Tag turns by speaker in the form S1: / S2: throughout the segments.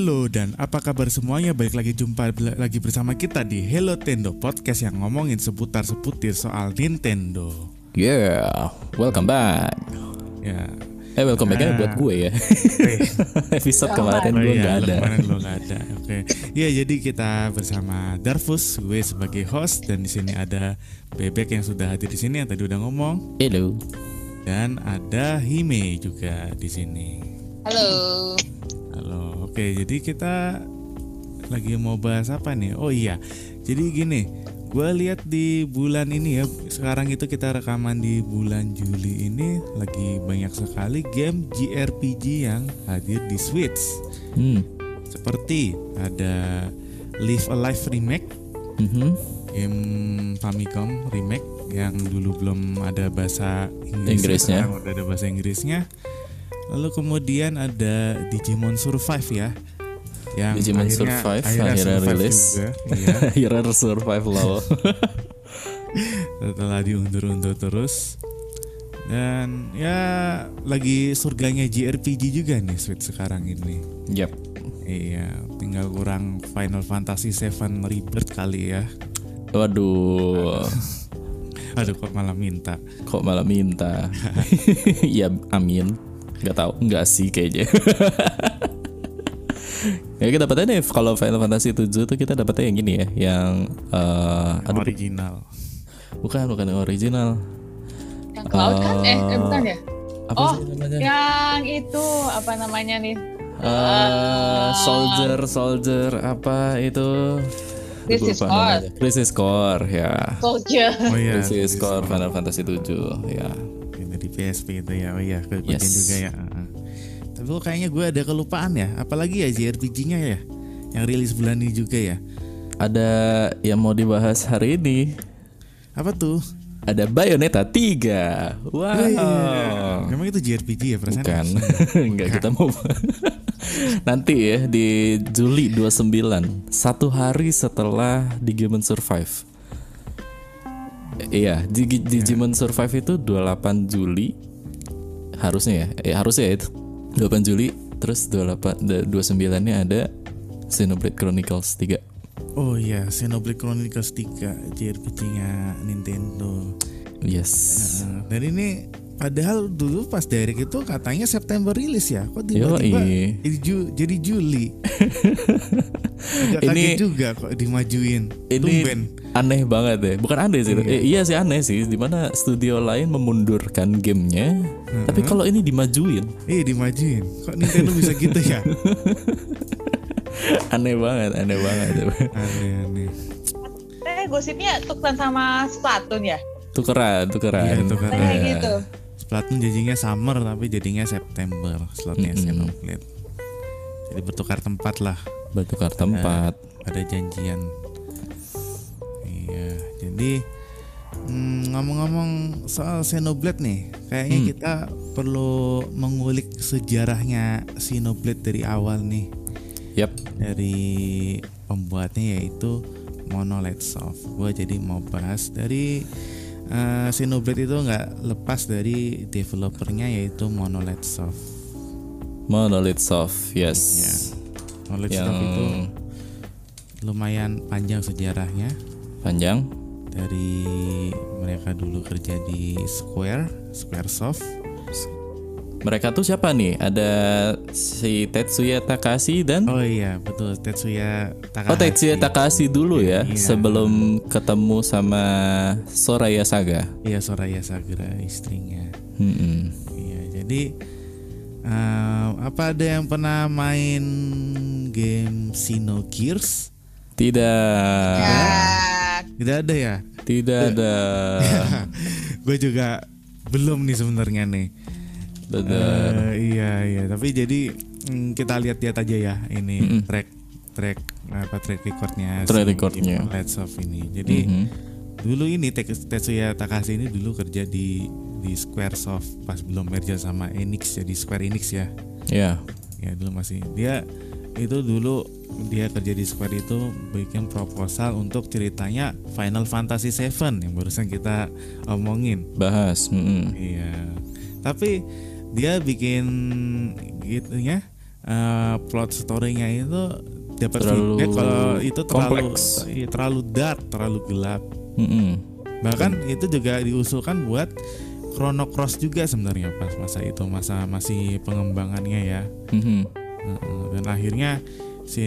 S1: Hello dan apa kabar semuanya? Balik lagi jumpa lagi bersama kita di Hello Tendo Podcast yang ngomongin seputar seputir soal Nintendo.
S2: Yeah, welcome back.
S1: Ya.
S2: Eh, welcome back
S1: Ah.
S2: buat gue ya. Episode kemarin
S1: Oh
S2: gue
S1: iya,
S2: nggak ada.
S1: kemarin lo nggak ada. Oke. Ya jadi kita bersama Darfus, gue sebagai host dan di sini ada Bebek yang sudah hadir di sini yang tadi udah ngomong
S2: Hello.
S1: dan ada Hime juga di sini.
S3: Halo.
S1: Halo, oke jadi kita lagi mau bahas apa nih? Oh iya, jadi gini, gue lihat di bulan ini ya, sekarang itu kita rekaman di bulan Juli ini lagi banyak sekali game JRPG yang hadir di Switch.
S2: Hmm.
S1: Seperti ada Live Alive Remake,
S2: Mhm.
S1: game Famicom Remake yang dulu belum ada bahasa Inggris,
S2: Inggrisnya.
S1: sekarang udah ada bahasa Inggrisnya. Lalu kemudian ada Digimon Survive ya. Yang
S2: Digimon
S1: akhirnya-
S2: Survive
S1: akhirnya,
S2: akhirnya
S1: survive
S2: rilis.
S1: juga, iya.
S2: Akhirnya survive lol.
S1: setelah diundur-undur terus. Dan ya lagi surganya JRPG juga nih Switch sekarang ini.
S2: Yap.
S1: Iya, tinggal kurang Final Fantasy 7 Rebirth kali ya.
S2: Waduh.
S1: Aduh kok malah minta.
S2: Kok malah minta? ya amin. Gak tahu. Enggak sih kayaknya. ya kita dapetnya nih kalau Final Fantasy 7 tuh kita dapetnya yang gini ya, yang eh aduh
S1: original.
S2: bukan bukan yang original.
S3: Yang cloud kan? Eh, eh, bukan ya?
S2: Apa
S3: Oh,
S2: sih namanya?
S3: Yang itu apa namanya nih?
S2: Eh, soldier soldier apa itu
S3: Crisis Core.
S2: Crisis Core ya
S3: Soldier.
S1: Oh iya.
S2: Crisis Core Final Fantasy 7 ya
S1: PSP itu ya. Oh iya, kebagian
S2: Yes.
S1: juga ya. Heeh. Tapi kok kayaknya gue ada kelupaan ya. Apalagi ya JRPG-nya ya. Yang rilis bulan ini juga ya.
S2: ada yang mau dibahas hari ini
S1: Apa tuh?
S2: ada Bayonetta 3 wow
S1: Memang itu JRPG ya perasaan?
S2: bukan enggak kita mau nanti ya di Juli 29 satu hari setelah Digimon Survive iya Dig- Digimon Survive itu 28 Juli harusnya ya eh, harusnya ya itu 28 Juli terus 28 da- 29 nya ada Xenoblade Chronicles 3
S1: Oh iya, Xenoblade Chronicles 3 JRPG-nya Nintendo.
S2: yes.
S1: Nah, dan ini padahal dulu pas Direct itu katanya September rilis ya. Kok tiba-tiba jadi, Ju- jadi Juli? Agak
S2: Ini-
S1: juga kok dimajuin.
S2: ini
S1: Tumben.
S2: aneh banget ya bukan aneh sih Eh, iya sih aneh sih di mana studio lain memundurkan gamenya tapi kalau ini dimajuin
S1: Iya dimajuin. Kok Nintendo bisa gitu ya?
S2: aneh banget aneh banget
S1: Aneh-aneh.
S3: Eh, gosipnya tukeran sama Splatoon ya?
S2: tukeran tukeran
S1: Iya, tukeran.
S3: Kayak
S2: Iya.
S3: gitu.
S1: Splatoon jadinya summer tapi jadinya September slotnya
S2: Mm-mm.
S1: Xenoblade. Jadi bertukar tempat lah.
S2: bertukar tempat
S1: ada janjian iya jadi mm, ngomong-ngomong soal Xenoblade nih kayaknya
S2: Hmm.
S1: kita perlu mengulik sejarahnya Xenoblade dari awal nih
S2: yap
S1: dari pembuatnya yaitu Monolith Soft gue jadi mau bahas dari Xenoblade itu nggak lepas dari developernya yaitu Monolith Soft.
S2: Monolith Soft yes.
S1: Iya. Monolith
S2: yang
S1: Soft itu lumayan panjang sejarahnya.
S2: Panjang.
S1: Dari mereka dulu kerja di Square, Squaresoft.
S2: Mereka tuh siapa nih ada si Tetsuya Takashi dan
S1: Oh iya, betul Tetsuya Takahashi.
S2: Oh Tetsuya Takashi dulu ya
S1: Iya.
S2: sebelum ketemu sama Soraya Saga.
S1: Iya, Soraya Sagura istrinya.
S2: Mm-mm.
S1: Iya, jadi eh, apa ada yang pernah main game Xenogears?
S2: Tidak,
S3: Ya,
S1: Tidak ada ya?
S2: tidak ada.
S1: Gue juga belum nih sebenarnya nih.
S2: Benar.
S1: Eh, iya iya tapi jadi mm, kita lihat-lihat aja ya ini track track apa track recordnya
S2: Track
S1: si
S2: recordnya.
S1: Let's Off ini jadi
S2: Mhm.
S1: dulu ini Tetsuya Takashi ini dulu kerja di di Squaresoft pas belum merger sama Enix jadi Square Enix ya
S2: Ya,
S1: ya dulu masih dia itu dulu dia kerja di Square itu bikin proposal untuk ceritanya Final Fantasy 7 yang barusan kita omongin
S2: bahas. Mm-mm.
S1: Iya. Tapi dia bikin gitunya eh, plot story-nya itu dapat feedback kalau itu terlalu
S2: kompleks.
S1: iya, terlalu dark, terlalu gelap.
S2: Mm-mm.
S1: Bahkan itu juga diusulkan buat Chrono Cross juga sebenarnya pas masa itu masa masih pengembangannya ya.
S2: Mhm.
S1: Heeh, Dan akhirnya si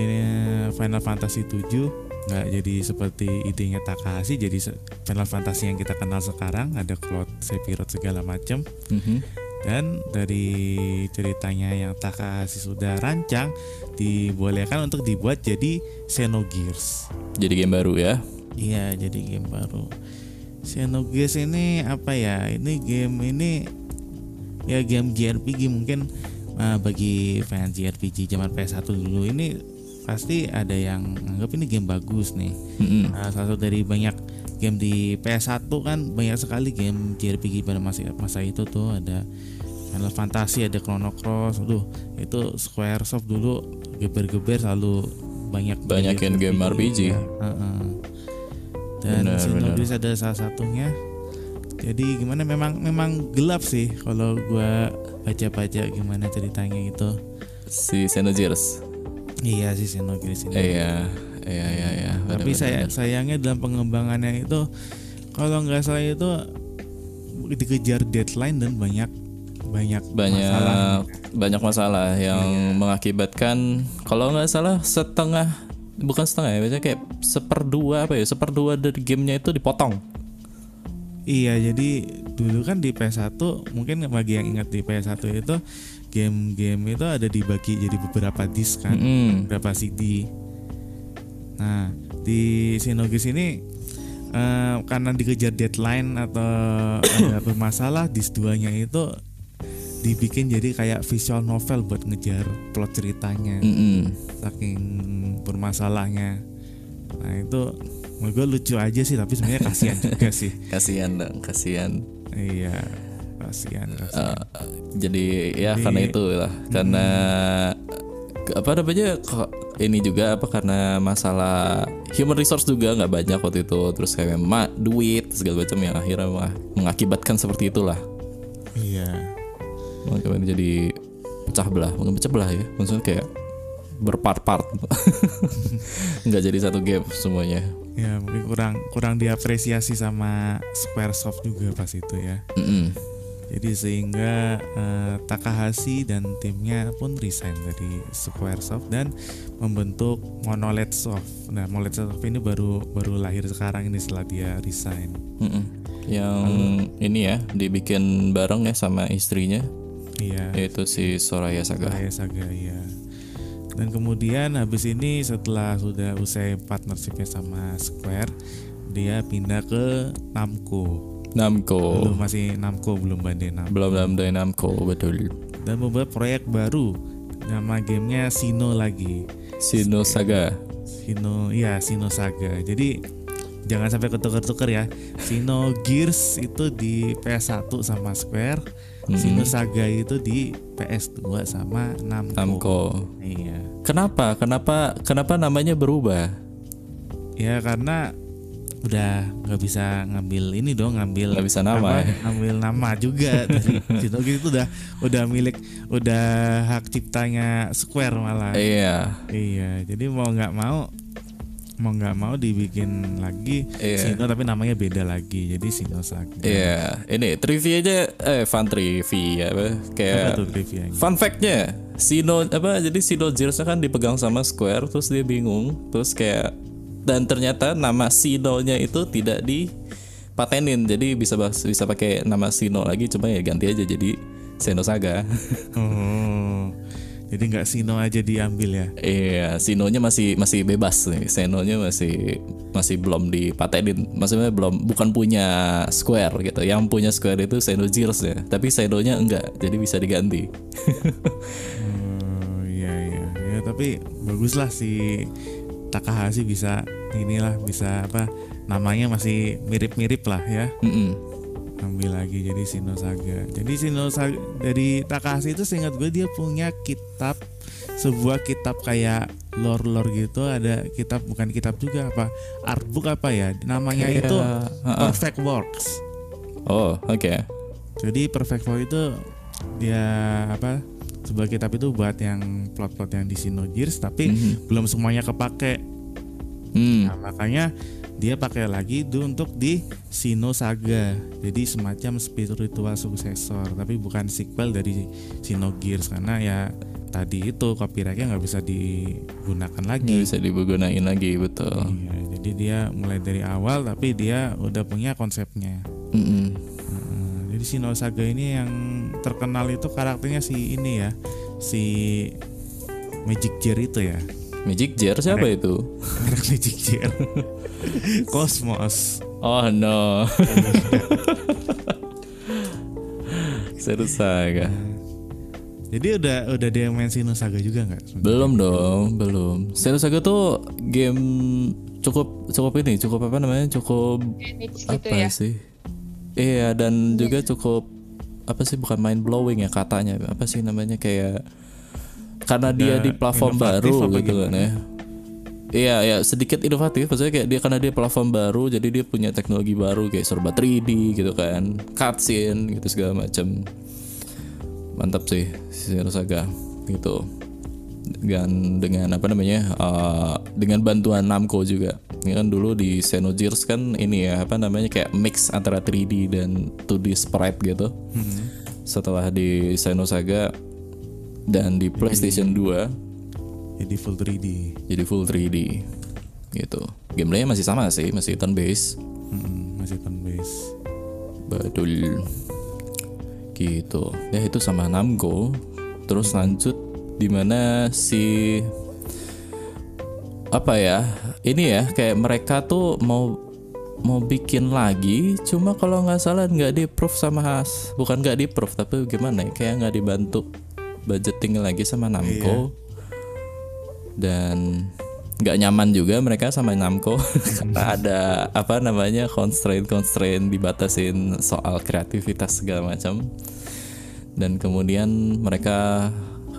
S1: Final Fantasy 7 nggak jadi seperti idenya Takahashi jadi Final Fantasy yang kita kenal sekarang ada Cloud, Sephiroth segala macam
S2: Mhm.
S1: Dan dari ceritanya yang Takahashi sudah rancang dibolehkan untuk dibuat jadi Xenogears.
S2: Jadi game baru ya.
S1: Iya, jadi game baru. Xenogears ini apa ya? Ini game ini ya game JRPG mungkin uh, bagi fans JRPG zaman PS1 dulu ini pasti ada yang anggap ini game bagus nih.
S2: Mm-mm.
S1: Nah, salah satu dari banyak game di PS1 kan banyak sekali game JRPG pada masa masa itu tuh ada Final Fantasy, ada Chrono Cross, aduh itu Squaresoft dulu geber-geber selalu banyak
S2: Banyakin game RPG.
S1: ya. Heeh. Dan
S2: Benar,
S1: Xenogears ada salah satunya. Jadi gimana memang memang gelap sih kalau gua baca-baca gimana ceritanya itu.
S2: Si Xenogears.
S1: Iya sih Xenogears ini.
S2: Iya, iya, iya, iya.
S1: Tapi saya sayangnya dalam pengembangannya itu kalau nggak salah itu dikejar deadline dan banyak banyak
S2: banyak
S1: masalah.
S2: banyak masalah yang
S1: Iya.
S2: mengakibatkan kalau nggak salah setengah bukan setengah ya biasanya kayak seperdua apa ya seperdua dari gamenya itu dipotong
S1: Iya, jadi dulu kan di PS1 mungkin bagi yang ingat di PS1 itu game-game itu ada dibagi jadi beberapa disk kan,
S2: Mm-mm.
S1: beberapa CD. Nah, di Xenogears ini eh, karena dikejar deadline atau ada bermasalah disk 2-nya itu dibikin jadi kayak visual novel buat ngejar plot ceritanya.
S2: Mm-mm.
S1: saking bermasalahnya. Nah itu menurut gue lucu aja sih tapi sebenarnya kasihan juga sih.
S2: Kasihan dong kasihan.
S1: Iya kasihan kasihan.
S2: Eh, jadi ya
S1: Jadi-
S2: karena itu lah karena ke- apa namanya ini juga apa karena masalah human resource juga nggak banyak waktu itu. Terus kayak ma duit segala macam yang akhirnya mengakibatkan seperti itulah.
S1: Iya.
S2: Makanya jadi pecah belah, bukan pecah belah ya, maksudnya kayak berpart-part, nggak jadi satu game semuanya.
S1: ya mungkin kurang kurang diapresiasi sama Squaresoft juga pas itu ya.
S2: Mm-mm.
S1: Jadi sehingga eh, Takahashi dan timnya pun resign dari Squaresoft dan membentuk Monolith Soft nah Monolith Soft ini baru baru lahir sekarang ini setelah dia resign
S2: Mm-mm. Yang ini ya dibikin bareng ya sama istrinya,
S1: iya
S2: yaitu si Soraya Saga.
S1: Raya Saga ya. Dan kemudian habis ini setelah sudah usai partnershipnya sama Square, dia pindah ke Namco.
S2: Namco,
S1: Belum masih Namco belum Bandai Namco.
S2: belum dari Namco betul.
S1: Dan membuat proyek baru. Nama gamenya Sino lagi.
S2: Sino Saga.
S1: Sino, iya Sino Saga. Jadi jangan sampai ketuker-tuker ya. Sino Gears itu di PS1 sama Square. Sino Saga itu di PS2 sama Namco.
S2: Namco.
S1: Iya.
S2: Kenapa? Kenapa? Kenapa namanya berubah?
S1: Ya karena udah nggak bisa ngambil ini dong ngambil
S2: Nggak bisa nama
S1: apa,
S2: ya?
S1: ngambil nama juga. Dari Sinogi itu udah udah milik udah hak ciptanya Square malah.
S2: Iya.
S1: iya jadi mau nggak mau mau nggak mau dibikin lagi
S2: Iya.
S1: Sino tapi namanya beda lagi. Jadi Sino Saga
S2: Iya, ini trivia aja eh fun trivia apa?
S1: Apa
S2: kayak
S1: tuh trivianya?
S2: fun fact-nya Sino apa? Jadi Sino Gears kan dipegang sama Square terus dia bingung terus kayak dan ternyata nama Sino-nya itu tidak dipatenin jadi bisa bisa pakai nama Sino lagi cuma ya ganti aja jadi Seno Saga.
S1: oh jadi nggak Sino aja diambil ya
S2: Iya, Sino-nya masih masih bebas nih. Seno-nya masih masih belum dipatenin. Maksudnya belum bukan punya Square gitu. Yang punya Square itu Seno Gears ya. Tapi Seno-nya enggak, jadi bisa diganti.
S1: Oh iya iya ya tapi baguslah si Takahashi bisa inilah bisa apa namanya masih mirip-mirip lah ya
S2: Mm-mm.
S1: ambil lagi jadi Sino Saga jadi Sino Saga dari Takahashi itu seingat gue dia punya kitab sebuah kitab kayak lore-lore gitu ada kitab bukan kitab juga apa artbook apa ya namanya
S2: Kayak,
S1: itu
S2: uh-uh.
S1: Perfect Works
S2: Oh, oke.
S1: jadi Perfect Works itu dia apa Tsubaki Kitab itu buat yang plot-plot yang di Xenogears tapi belum semuanya kepake.
S2: Hmm.
S1: Nah, makanya dia pakai lagi itu untuk di Sino Saga. Jadi semacam spiritual successor, tapi bukan sequel dari Xenogears karena ya tadi itu copyrightnya nggak bisa digunakan
S2: Nggak
S1: lagi.
S2: bisa digunain lagi betul.
S1: Iya, jadi dia mulai dari awal tapi dia udah punya konsepnya.
S2: Mm-mm.
S1: Nah, jadi Sino Saga ini yang terkenal itu karakternya si ini ya, si Magic Gear itu ya.
S2: Magic Jar siapa itu?
S1: Merek Magic Gear. Cosmos.
S2: Oh no. Seru saga.
S1: Jadi udah udah dia main Sino Saga juga nggak?
S2: Belum dong, belum. Seru saga tuh game cukup cukup ini, cukup apa namanya? Cukup
S3: gitu
S2: apa
S3: ya.
S2: sih? Iya dan juga cukup apa sih bukan mind blowing ya katanya. Apa sih namanya kayak karena dia di platform baru gitu kan ya. Iya ya sedikit inovatif. Maksudnya kayak dia karena dia platform baru jadi dia punya teknologi baru kayak serba 3D gitu kan. Cutscene gitu segala macam mantap sih Zero Saga gitu. Dengan dengan apa namanya uh, dengan bantuan Namco juga ini kan dulu di Xenogears kan ini ya apa namanya kayak mix antara 3D dan 2D sprite gitu setelah di Xenosaga dan di PlayStation 2
S1: Jadi full 3D.
S2: jadi full 3D gitu gameplaynya masih sama sih masih turn based
S1: Mm-mm, masih turn base.
S2: Betul. Gitu. Ya itu sama Namco. Terus lanjut di mana si apa ya? Ini ya kayak mereka tuh mau mau bikin lagi cuma kalau nggak salah nggak di approve sama Has bukan nggak di approve tapi gimana ya kayak nggak dibantu budgeting lagi sama Namco. Dan nggak nyaman juga mereka sama Namco. Karena ada apa namanya constraint constraint dibatasin soal kreativitas segala macam. Dan kemudian mereka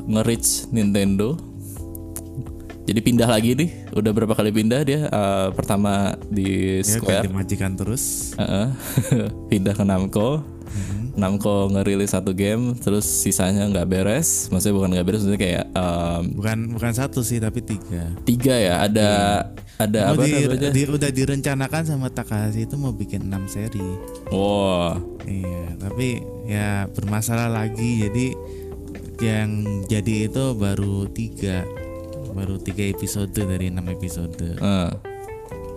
S2: nge-reach Nintendo jadi pindah lagi nih udah berapa kali pindah dia Eh, pertama di
S1: Ya
S2: Square
S1: ganti majikan terus.
S2: Heeh. pindah ke Namco Namco ngerilis satu game terus sisanya nggak beres maksudnya bukan nggak beres maksudnya kayak em,
S1: Bukan bukan satu sih tapi tiga.
S2: tiga ya ada ada
S1: Mau
S2: apa
S1: di-
S2: namanya
S1: di- udah direncanakan sama Takahashi itu mau bikin 6 seri.
S2: Wah,
S1: Iya, tapi ya bermasalah lagi. Jadi yang jadi itu baru tiga, baru tiga episode dari enam episode.
S2: eh,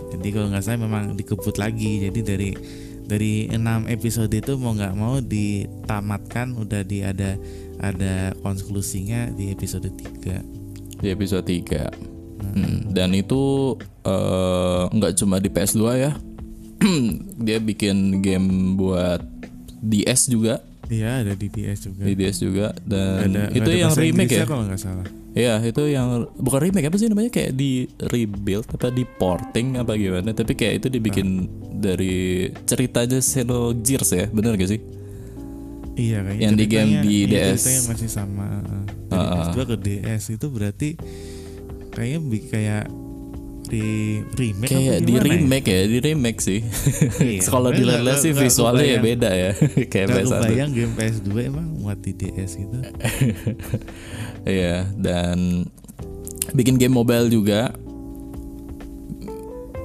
S1: Jadi kalau nggak salah memang dikebut lagi. Jadi dari dari enam episode itu mau nggak mau ditamatkan udah di ada ada konklusinya di episode 3
S2: di episode 3 Hmm, dan itu eh, nggak cuma di PS2 ya dia bikin game buat DS juga
S1: Iya ada di DS juga.
S2: di DS juga dan
S1: Ada
S2: itu
S1: ada
S2: yang remake ya
S1: kalau nggak salah.
S2: Iya itu yang bukan remake apa sih namanya kayak di rebuild apa di porting apa gimana tapi kayak itu dibikin dari ceritanya Xenogears ya bener gak sih?
S1: Iya kayaknya.
S2: Yang di game di
S1: iya,
S2: DS.
S1: ceritanya masih sama. Dari PS2 ke DS itu berarti kayaknya kayak di remake
S2: Kayak di
S1: ya?
S2: remake ya, di remake sih.
S1: Iya,
S2: Kalau dilihat
S1: nggak-
S2: sih visualnya ya beda ya, kayak
S1: Gak
S2: PS1.
S1: kebayang game PS2 emang muat di DS gitu.
S2: Iya, dan bikin game mobile juga.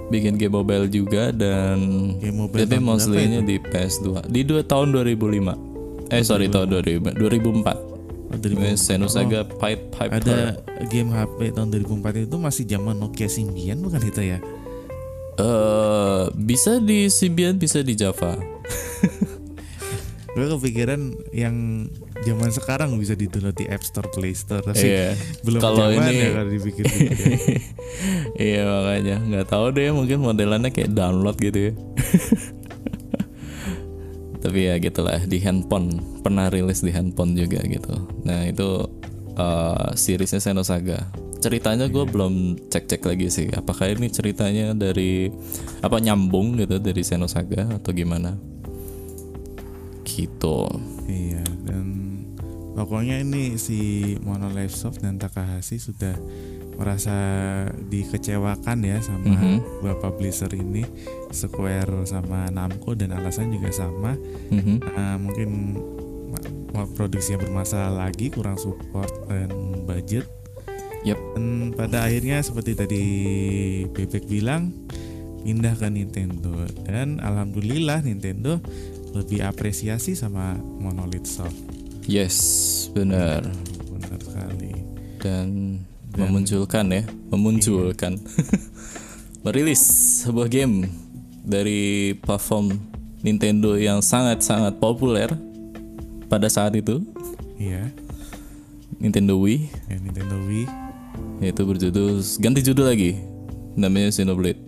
S2: Bikin game mobile juga dan
S1: Game mobile
S2: tapi mostly-nya di PS2. Di dua tahun 2005. Eh sorry tahun 2000, 2004.
S1: Oh,
S2: Ini Xenosaga Pipe Piper.
S1: ada game HP tahun 2004 itu masih zaman Nokia Symbian bukan itu ya?
S2: Eh, bisa di Symbian, bisa di Java.
S1: Gue kepikiran yang zaman sekarang bisa di download di App Store, Play Store, tapi
S2: Iya.
S1: belum
S2: Kalau
S1: zaman
S2: ini-
S1: ya kalau dipikir-pikir. ya.
S2: iya makanya nggak tahu deh mungkin modelannya kayak download gitu ya. Tapi ya gitulah di handphone pernah rilis di handphone juga gitu. Nah itu eh, seriesnya Xenosaga. Ceritanya gue belum cek-cek lagi sih. Apakah ini ceritanya dari apa nyambung gitu dari Xenosaga atau gimana? Gitu.
S1: Iya, dan pokoknya ini si Monolife Soft dan Takahashi sudah merasa dikecewakan ya sama
S2: Mhm.
S1: dua publisher ini, Square sama Namco dan alasan juga sama.
S2: Mhm.
S1: Nah, mungkin produksinya bermasalah lagi, kurang support dan budget.
S2: Yep.
S1: Dan pada akhirnya seperti tadi Bebek bilang pindah ke Nintendo dan alhamdulillah Nintendo lebih apresiasi sama Monolith Soft.
S2: Yes, benar.
S1: Benar sekali.
S2: Dan, memunculkan ya, memunculkan. Merilis sebuah game dari platform Nintendo yang sangat-sangat populer pada saat itu,
S1: Iya,
S2: Nintendo Wii,
S1: ya Nintendo Wii.
S2: yaitu berjudul ganti judul lagi, namanya Xenoblade.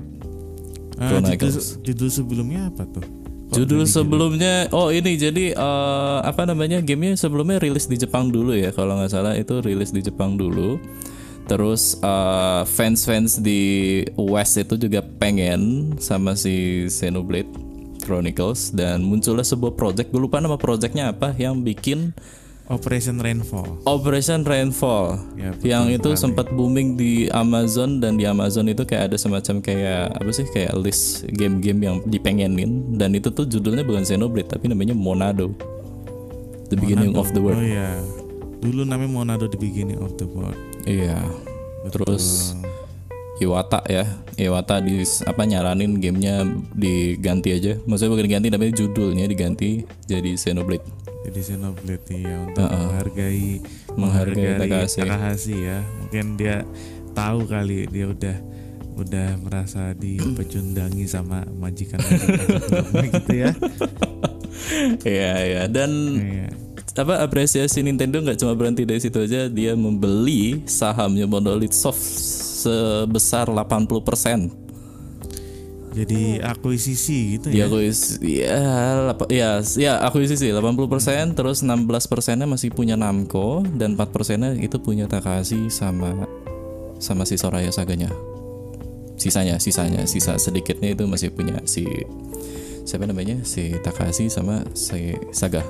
S1: Ah, judul,
S2: Chronicles.
S1: judul sebelumnya apa tuh? Kok
S2: Judul sebelumnya, oh ini jadi eh, apa namanya gamenya sebelumnya rilis di Jepang dulu ya kalau nggak salah itu rilis di Jepang dulu. Terus eh, fans-fans di West itu juga pengen sama si Xenoblade Chronicles dan muncullah sebuah project, gue lupa nama projectnya apa yang bikin
S1: Operation Rainfall.
S2: Operation Rainfall
S1: Ya, betul
S2: yang itu
S1: sekali.
S2: sempat booming di Amazon dan di Amazon itu kayak ada semacam kayak apa sih kayak list game-game yang dipengenin dan itu tuh judulnya bukan Xenoblade tapi namanya Monado The Beginning of the
S1: Oh
S2: World
S1: iya. Dulu namanya Monado the Beginning of the World.
S2: Iya terus Iwata ya Iwata di apa nyaranin gamenya diganti aja maksudnya bukan diganti tapi judulnya diganti jadi Xenoblade
S1: Jadi Xenoblade ya untuk menghargai
S2: Menghargai Takahashi.
S1: Takahashi ya. Mungkin dia tahu kali dia udah udah merasa dipecundangi sama majikan majikan gitu ya.
S2: Iya iya dan
S1: Iya.
S2: Apa apresiasi Nintendo nggak cuma berhenti dari situ aja dia membeli sahamnya Monolith Soft sebesar 80%
S1: Jadi akuisisi gitu
S2: dia
S1: ya.
S2: akuis ya lapa- ya ya akuisisi 80% terus 16 persennya masih punya Namco dan 4 persennya itu punya Takahashi sama sama si Soraya Saganya. Sisanya sisanya sisa sedikitnya itu masih punya si siapa namanya? Si Takahashi sama si Saga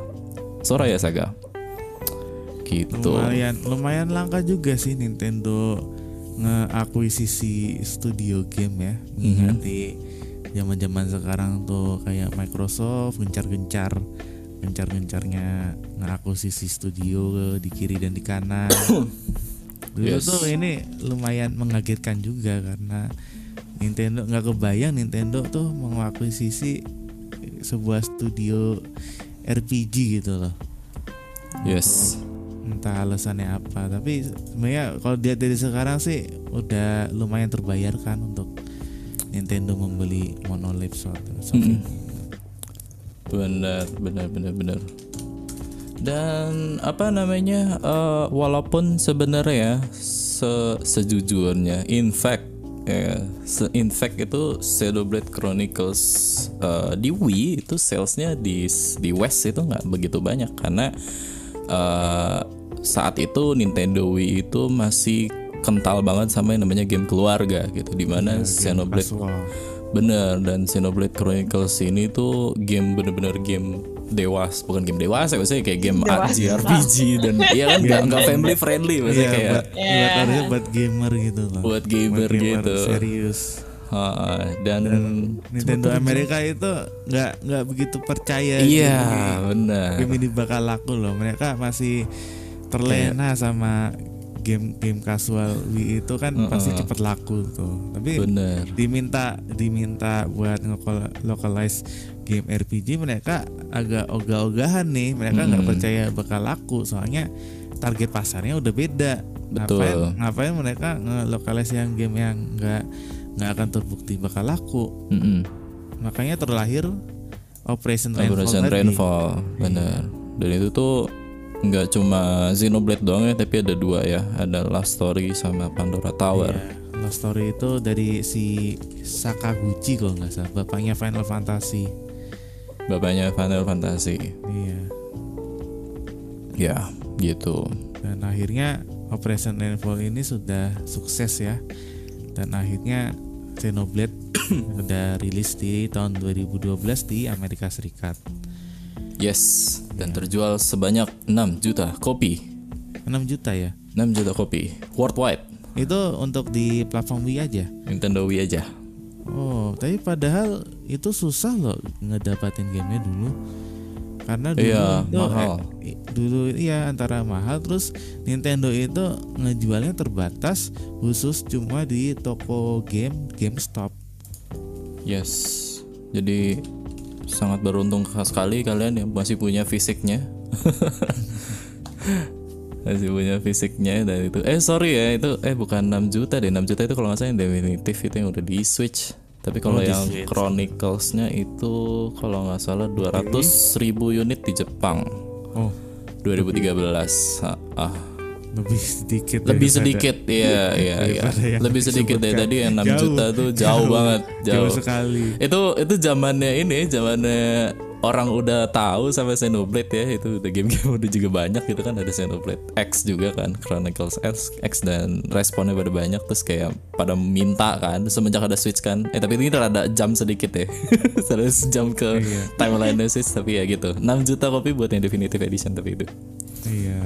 S2: Soraya Saga gitu
S1: Lumayan lumayan langka juga sih Nintendo ngeakuisisi studio game ya. Mengganti zaman-zaman sekarang tuh kayak Microsoft gencar-gencar gencar-gencarnya ngakuisisi studio di kiri dan di kanan. Dulu
S2: Yes.
S1: tuh ini lumayan mengagetkan juga karena Nintendo nggak kebayang Nintendo tuh mengakuisisi sebuah studio RPG gitu loh.
S2: Yes.
S1: Entah alasannya apa tapi sebenarnya kalau dia dari sekarang sih udah lumayan terbayarkan untuk Nintendo membeli Monolith Soft
S2: Mm-mm. benar benar benar benar. Dan apa namanya eh, walaupun sebenarnya se sejujurnya in fact ya, se- in fact itu Xenoblade Chronicles eh, di Wii itu salesnya di di West itu nggak begitu banyak karena eh, saat itu Nintendo Wii itu masih kental banget sama yang namanya game keluarga gitu di mana Xenoblade
S1: Casual.
S2: Bener dan Xenoblade Chronicles ini tuh game bener-bener game dewas bukan game dewasa maksudnya kayak game. RPG dan iya kan nggak nggak family friendly maksudnya
S1: Iya,
S2: kayak
S1: buat, buat harusnya buat gamer gitu loh
S2: buat gamer gitu.
S1: serius.
S2: Ha, dan,
S1: Nintendo Amerika itu nggak nggak begitu percaya
S2: iya
S1: game,
S2: benar.
S1: game ini bakal laku loh. Mereka masih terlena sama game-game casual Wii itu kan pasti cepet laku tuh. Tapi
S2: bener
S1: diminta diminta buat nge-localize game RPG mereka agak ogah-ogahan nih. Mereka nggak percaya bakal laku. Soalnya target pasarnya udah beda.
S2: Betul.
S1: ngapain ngapain mereka nge-localize yang game yang nggak nggak akan terbukti bakal laku.
S2: Mm-mm.
S1: makanya terlahir Operation Rainfall
S2: Operation
S1: tadi.
S2: Rainfall bener. Dan itu tuh nggak cuma Xenoblade doang ya tapi ada dua ya. Ada Last Story sama Pandora Tower.
S1: Iya, Love Story itu dari si Sakaguchi kalau nggak salah. Bapaknya Final Fantasy
S2: bapaknya Final Fantasy
S1: iya.
S2: Ya gitu.
S1: Dan akhirnya Operation Rainfall ini sudah sukses ya. Dan akhirnya Xenoblade udah rilis di tahun 2012 di Amerika Serikat.
S2: Yes, dan terjual sebanyak 6 juta kopi.
S1: 6 juta ya?
S2: 6 juta kopi worldwide.
S1: itu untuk di platform Wii aja?
S2: Nintendo Wii aja.
S1: Oh tapi padahal itu susah loh ngedapatin gamenya dulu karena dulu
S2: Iya,
S1: itu,
S2: mahal.
S1: eh, dulu ya antara mahal terus Nintendo itu ngejualnya terbatas khusus cuma di toko game GameStop.
S2: Yes. Jadi sangat beruntung sekali kalian yang masih punya fisiknya. masih punya fisiknya dan itu. Eh sorry ya itu eh bukan 6 juta deh. 6 juta itu kalau nggak salah yang definitif itu yang udah di switch. Tapi kalau
S1: Oh,
S2: yang. Chronicles-nya itu kalau nggak salah 200 ribu unit di Jepang.
S1: Oh,
S2: 2013 ah, ah.
S1: lebih sedikit.
S2: lebih sedikit iya
S1: daripada yang
S2: lebih sedikit deh. Tadi yang 6
S1: Jauh,
S2: juta tuh jauh, banget jauh,
S1: jauh. sekali.
S2: itu itu zamannya ini zamannya orang udah tahu sampai Xenoblade ya itu udah game-game udah juga banyak gitu kan ada Xenoblade X juga kan Chronicles X, X dan responnya pada banyak terus kayak pada minta kan semenjak ada Switch kan. Eh tapi ini rada jam sedikit ya terus jam ke
S1: Iya.
S2: timeline Switch tapi ya gitu. 6 juta kopi buat yang definitive edition tapi itu.
S1: Iya,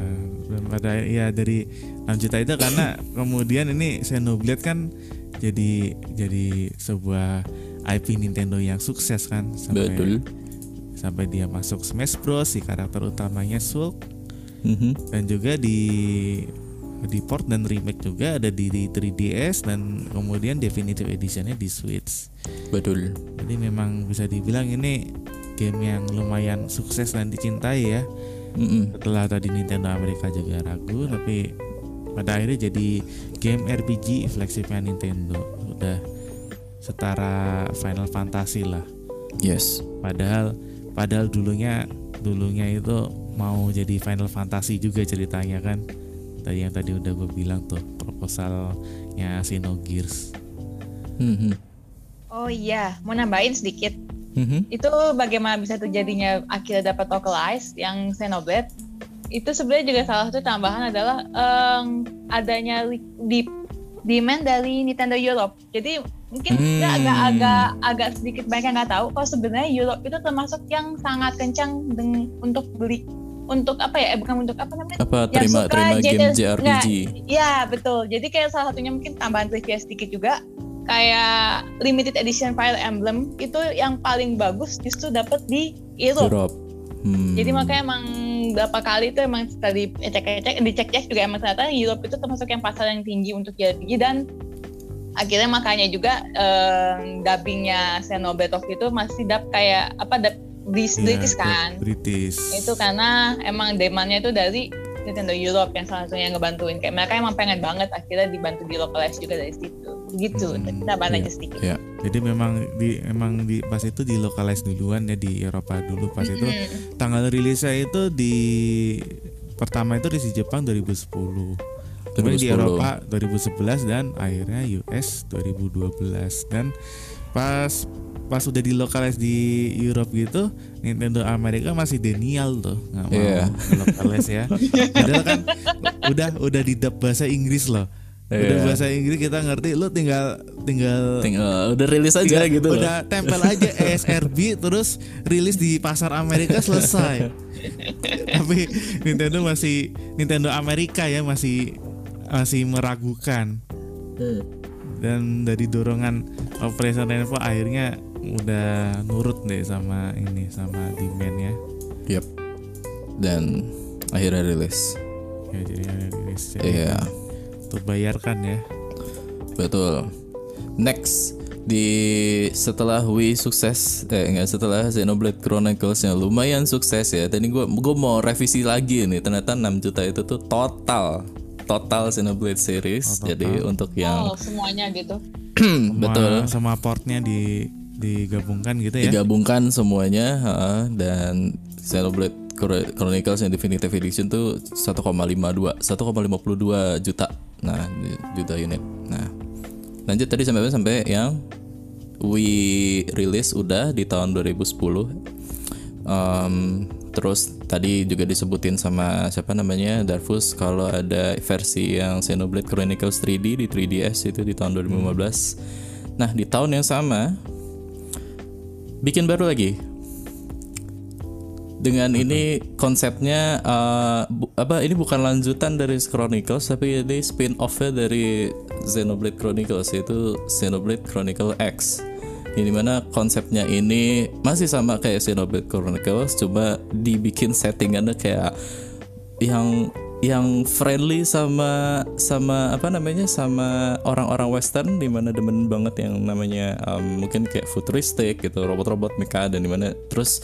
S1: dan pada ya dari 6 juta itu karena kemudian ini Xenoblade kan jadi jadi sebuah IP Nintendo yang sukses kan sampai
S2: betul
S1: sampai dia masuk Smash Bros si karakter utamanya Shulk
S2: Mhm.
S1: dan juga di di port dan remake juga ada di, di 3DS dan kemudian definitive editionnya di Switch.
S2: betul
S1: Jadi memang bisa dibilang ini game yang lumayan sukses dan dicintai ya.
S2: Mm-mm.
S1: Setelah tadi Nintendo Amerika juga ragu tapi pada akhirnya jadi game RPG flagshipnya Nintendo. Udah setara Final Fantasy lah.
S2: yes
S1: Padahal padahal dulunya dulunya itu mau jadi Final Fantasy juga ceritanya kan. Tadi yang tadi udah gue bilang tuh proposalnya Xenogears.
S2: Mhm.
S3: Oh iya, mau nambahin sedikit.
S2: Mhm.
S3: Itu bagaimana bisa terjadinya akhirnya dapat localize yang Xenoblade. Itu sebenarnya juga salah satu tambahan adalah em, adanya li- di demand dari Nintendo Europe. Jadi mungkin
S2: Hmm.
S3: kita agak-agak agak sedikit banyak yang nggak tahu kalau sebenarnya Europe itu termasuk yang sangat kencang untuk beli untuk apa ya? Eh, bukan untuk apa namanya?
S2: apa
S3: Yang
S2: terima
S3: suka
S2: terima game
S3: JRPG.
S2: JRPG
S3: Iya betul. Jadi kayak salah satunya mungkin tambahan trivia sedikit juga kayak limited edition Fire Emblem itu yang paling bagus justru dapat di Europe.
S2: Europe Hmm.
S3: Jadi makanya emang berapa kali itu emang tadi cek-cek dicek-cek juga emang ternyata Europe itu termasuk yang pasar yang tinggi untuk JRPG dan akhirnya makanya juga eh, dubbingnya of itu masih dap kayak apa dap di
S1: Iya,
S3: British
S1: itu
S3: kan
S1: British.
S3: itu karena emang demandnya itu dari Nintendo Europe yang salah satunya yang ngebantuin. Kayak mereka emang pengen banget akhirnya dibantu di localize juga dari situ gitu
S1: Hmm,
S3: kita bahas
S2: iya.
S3: aja sedikit
S2: ya
S1: Jadi memang di emang di pas itu di localize duluan ya di Eropa dulu pas itu
S3: Mm-mm.
S1: tanggal rilisnya itu di pertama itu di Jepang 2010. Kemudian di
S2: 2010.
S1: Eropa 2011 dan akhirnya US 2012 dan pas pas udah di localize di Europe gitu Nintendo Amerika masih denial tuh nggak mau
S2: Iya.
S1: localize ya padahal kan udah udah di dub bahasa Inggris loh udah
S2: Iya.
S1: bahasa Inggris kita ngerti lu tinggal tinggal
S2: tinggal udah rilis aja
S1: Iya,
S2: gitu loh.
S1: Udah tempel aja ESRB terus rilis di pasar Amerika selesai. Tapi Nintendo masih Nintendo Amerika ya masih masih meragukan
S2: Hmm.
S1: dan dari dorongan Operation Rainbow akhirnya udah nurut deh sama ini sama demandnya
S2: Yep. dan akhirnya rilis
S1: ya jadi rilis
S2: iya
S1: tuh bayarkan ya.
S2: Betul. Next di setelah Wii sukses eh enggak setelah Xenoblade Chronicles nya lumayan sukses ya. Tadi gua gua mau revisi lagi nih ternyata 6 juta itu tuh total total Xenoblade series.
S1: Oh, total.
S2: jadi untuk yang
S3: oh semuanya gitu.
S1: Sama,
S2: betul.
S1: sama portnya di digabungkan gitu ya?
S2: Digabungkan semuanya ha, dan Xenoblade Chro- Chronicles yang Definitive Edition tuh 1,52 1,52 juta nah juta unit. Nah lanjut tadi sampai sampai yang Wii rilis udah di tahun 2010 Em, terus tadi juga disebutin sama siapa namanya Darfus kalau ada versi yang Xenoblade Chronicles 3D di 3DS itu di tahun 2015 nah di tahun yang sama bikin baru lagi dengan ini konsepnya bu- apa ini bukan lanjutan dari Chronicles tapi ini spin offnya dari Xenoblade Chronicles yaitu Xenoblade Chronicle X. Yang di mana konsepnya ini masih sama kayak Xenoblade Chronicles cuma dibikin settingannya kayak yang yang friendly sama sama apa namanya sama orang-orang western di mana demen banget yang namanya um, mungkin kayak futuristik gitu robot-robot mecha dan di mana terus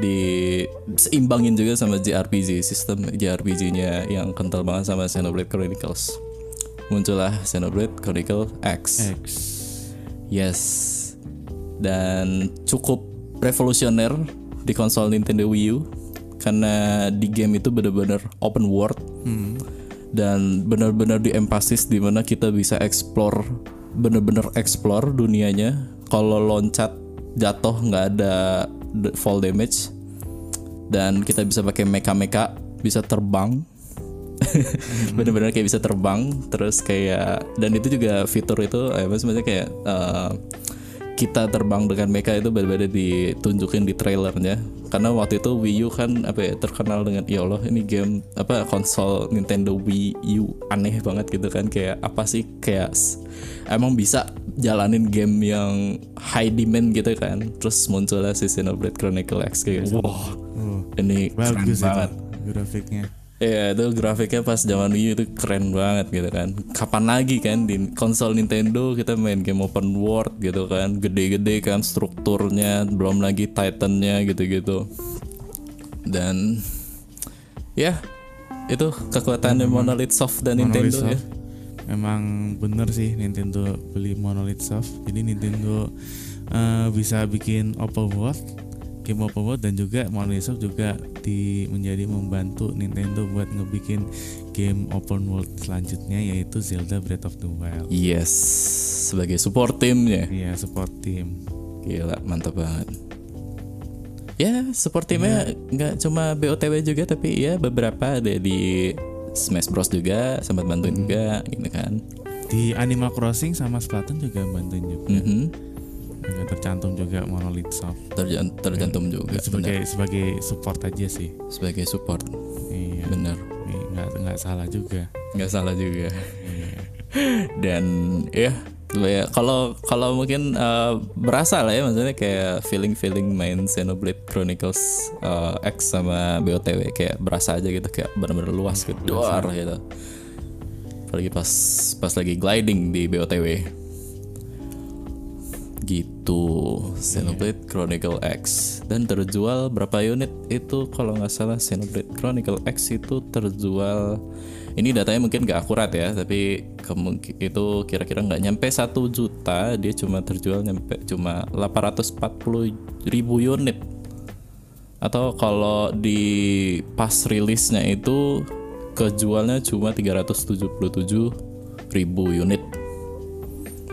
S2: diseimbangin juga sama JRPG sistem JRPG-nya yang kental banget sama Xenoblade Chronicles. Muncullah Xenoblade Chronicle X.
S1: X.
S2: yes. Dan cukup revolusioner di konsol Nintendo Wii U karena di game itu benar-benar open world. Dan benar-benar diempasis di mana kita bisa explore benar-benar explore dunianya. Kalau loncat jatuh nggak ada fall damage. Dan kita bisa pakai mecha-mecha bisa terbang. Benar-benar kayak bisa terbang terus kayak dan itu juga fitur itu eh, apa sih, maksudnya kayak eh, kita terbang dengan mecha itu benar-benar ditunjukin di trailernya. Karena waktu itu Wii U kan apa ya terkenal dengan ya Allah ini game apa konsol Nintendo Wii U aneh banget gitu kan. Kayak apa sih? Kayak emang bisa jalanin game yang high demand gitu kan. Terus muncullah si Xenoblade Chronicle X kayak wah
S1: Oh,
S2: ini keren
S1: bagus
S2: banget.
S1: itu grafiknya.
S2: Iya itu grafiknya pas zaman Wii itu keren banget gitu kan Kapan lagi kan di konsol Nintendo kita main game open world gitu kan Gede-gede kan strukturnya Belum lagi Titannya gitu-gitu Dan Ya itu kekuatannya Monolith Soft dan
S1: Monolith
S2: Nintendo ya
S1: Soft. Memang bener sih Nintendo beli Monolith Soft. Jadi Nintendo eh, bisa bikin open world, game open world dan juga Monolith Soft juga di menjadi membantu Nintendo buat ngebikin game open world selanjutnya yaitu Zelda Breath of the Wild.
S2: Yes Sebagai support timnya
S1: Iya, support team.
S2: Gila mantap banget Ya support timnya nggak cuma BOTW juga tapi ya beberapa ada di Smash Bros juga sempat bantuin juga gitu kan
S1: Di Animal Crossing sama Splatoon juga bantuin juga.
S2: Mhm.
S1: Juga tercantum juga Monolith Soft.
S2: Terjan- tercantum juga
S1: sebagai sebagai support aja sih.
S2: bener. sebagai support
S1: Iya.
S2: bener
S1: Iya, nggak nggak salah juga.
S2: nggak salah juga
S1: Iya.
S2: dan ya ya, kalau kalau mungkin eh, berasa lah ya maksudnya kayak feeling feeling main Xenoblade Chronicles eh, X sama BOTW kayak berasa aja gitu kayak benar-benar luas gitu duar gitu apalagi pas pas lagi gliding di BOTW gitu Xenoblade Chronicle X. Dan terjual berapa unit itu? Kalau nggak salah Xenoblade Chronicle X itu terjual ini datanya mungkin nggak akurat ya tapi kemungkin itu kira-kira nggak nyampe satu juta. Dia cuma terjual nyampe cuma 840 ribu unit. Atau kalau di pas rilisnya itu kejualnya cuma 377 ribu unit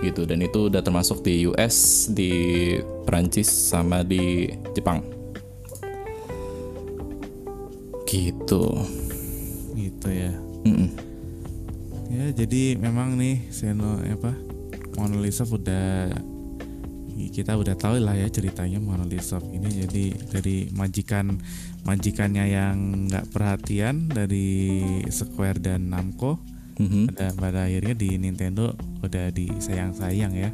S2: gitu dan itu udah termasuk di US di Perancis sama di Jepang gitu
S1: Gitu ya.
S2: Mm-mm.
S1: Ya, jadi memang nih Seno apa? Monolith Soft udah kita udah tahu lah ya ceritanya Monolith Soft ini jadi dari majikan majikannya yang nggak perhatian dari Square dan Namco
S2: Mhm.
S1: pada pada akhirnya di Nintendo udah disayang-sayang ya.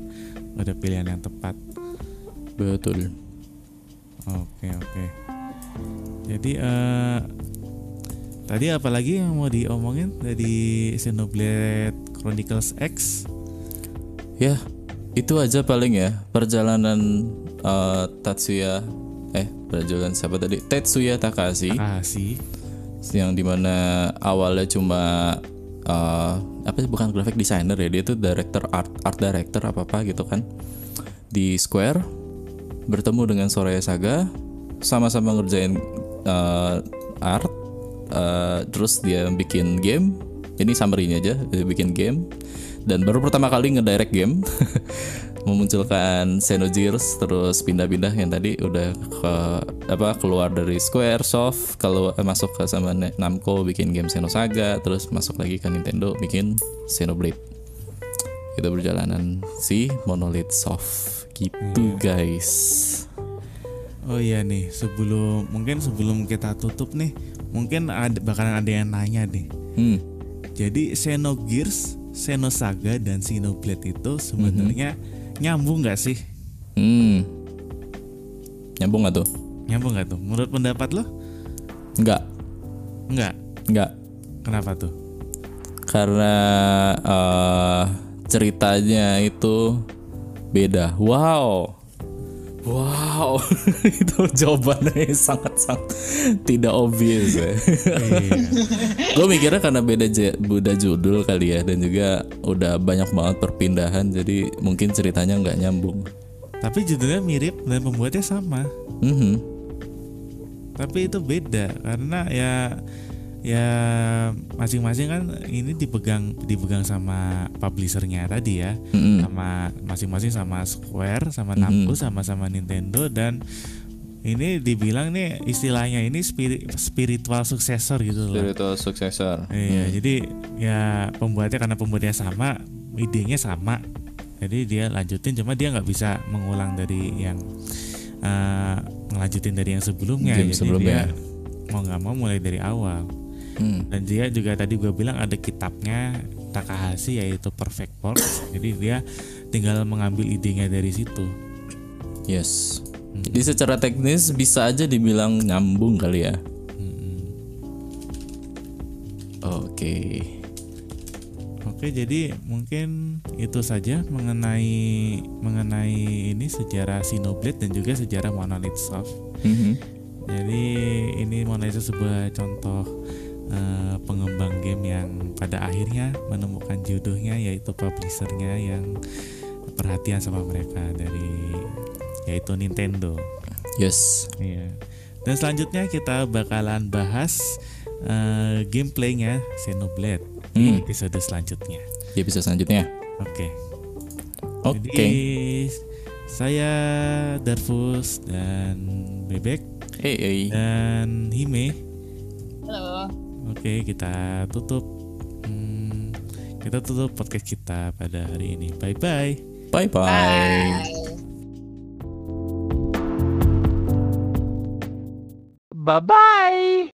S1: Udah pilihan yang tepat.
S2: Betul.
S1: Oke oke. Jadi eh tadi apalagi yang mau diomongin? Dari Xenoblade Chronicles X?
S2: Ya itu aja paling ya. Perjalanan eh, Tatsuya eh perjalanan siapa tadi? Tetsuya Takahashi.
S1: Kasih
S2: yang di mana awalnya cuma eh, apa sih bukan graphic designer ya dia tuh director art art director apa apa gitu kan. Di Square bertemu dengan Soraya Saga sama-sama ngerjain eh, art eh, terus dia bikin game ini summary-nya aja dia bikin game dan baru pertama kali ngedirect game memunculkan Xenogears terus pindah-pindah yang tadi udah ke apa keluar dari Square Soft kalau eh, masuk ke sama Namco bikin game Xenosaga terus masuk lagi ke Nintendo bikin Xenoblade. Itu perjalanan si Monolith Soft. Gitu guys.
S1: Oh iya nih sebelum mungkin sebelum kita tutup nih mungkin ada bakalan ada yang nanya nih.
S2: Hmm.
S1: Jadi Xenogears Xenosaga dan Xenoblade itu sebenarnya nyambung nggak sih
S2: hmm nyambung gak tuh
S1: nyambung nggak tuh menurut pendapat lo
S2: enggak
S1: nggak
S2: Enggak.
S1: Kenapa tuh?
S2: Karena eh, ceritanya itu beda. Wow. Wow, itu jawabannya sangat-sangat tidak obvious ya.
S1: Iya.
S2: Gue mikirnya karena beda beda judul kali ya dan juga udah banyak banget perpindahan jadi mungkin ceritanya nggak nyambung.
S1: Tapi judulnya mirip dan pembuatnya sama.
S2: Mhm.
S1: Tapi itu beda karena ya ya masing-masing kan ini dipegang dipegang sama publishernya tadi ya.
S2: Mm-mm.
S1: Sama masing-masing sama Square, sama Namco, sama-sama Nintendo dan ini dibilang nih istilahnya ini spiri- spiritual successor gitu loh.
S2: Spiritual successor.
S1: Iya, jadi ya pembuatnya karena pembuatnya sama, idenya sama. Jadi dia lanjutin cuma dia nggak bisa mengulang dari yang eh, ngelanjutin dari yang sebelumnya.
S2: Game
S1: jadi
S2: sebelumnya.
S1: dia mau nggak mau mulai dari awal.
S2: Hmm.
S1: Dan dia juga tadi gue bilang ada kitabnya Takahashi yaitu Perfect Force. jadi dia tinggal mengambil idenya dari situ.
S2: Yes. Jadi secara teknis bisa aja dibilang nyambung kali ya. Oke.
S1: Oke, jadi mungkin itu saja mengenai mengenai ini sejarah Xenoblade dan juga sejarah Monolith Soft.
S2: Mhm.
S1: Jadi ini Monolith sebuah contoh eh, pengembang game yang pada akhirnya menemukan jodohnya yaitu publishernya yang perhatian sama mereka dari yaitu Nintendo.
S2: Yes.
S1: Iya. Dan selanjutnya kita bakalan bahas eh, gameplaynya Xenoblade di
S2: Hmm.
S1: episode selanjutnya.
S2: Di episode selanjutnya.
S1: Oke.
S2: Oke.
S1: Jadi saya Darfus dan Bebek
S2: Hey, hey.
S1: dan Hime. Oke, kita tutup hmm, kita tutup podcast kita pada hari ini. Bye bye.
S2: Bye bye.
S3: Bye.
S4: Bye bye.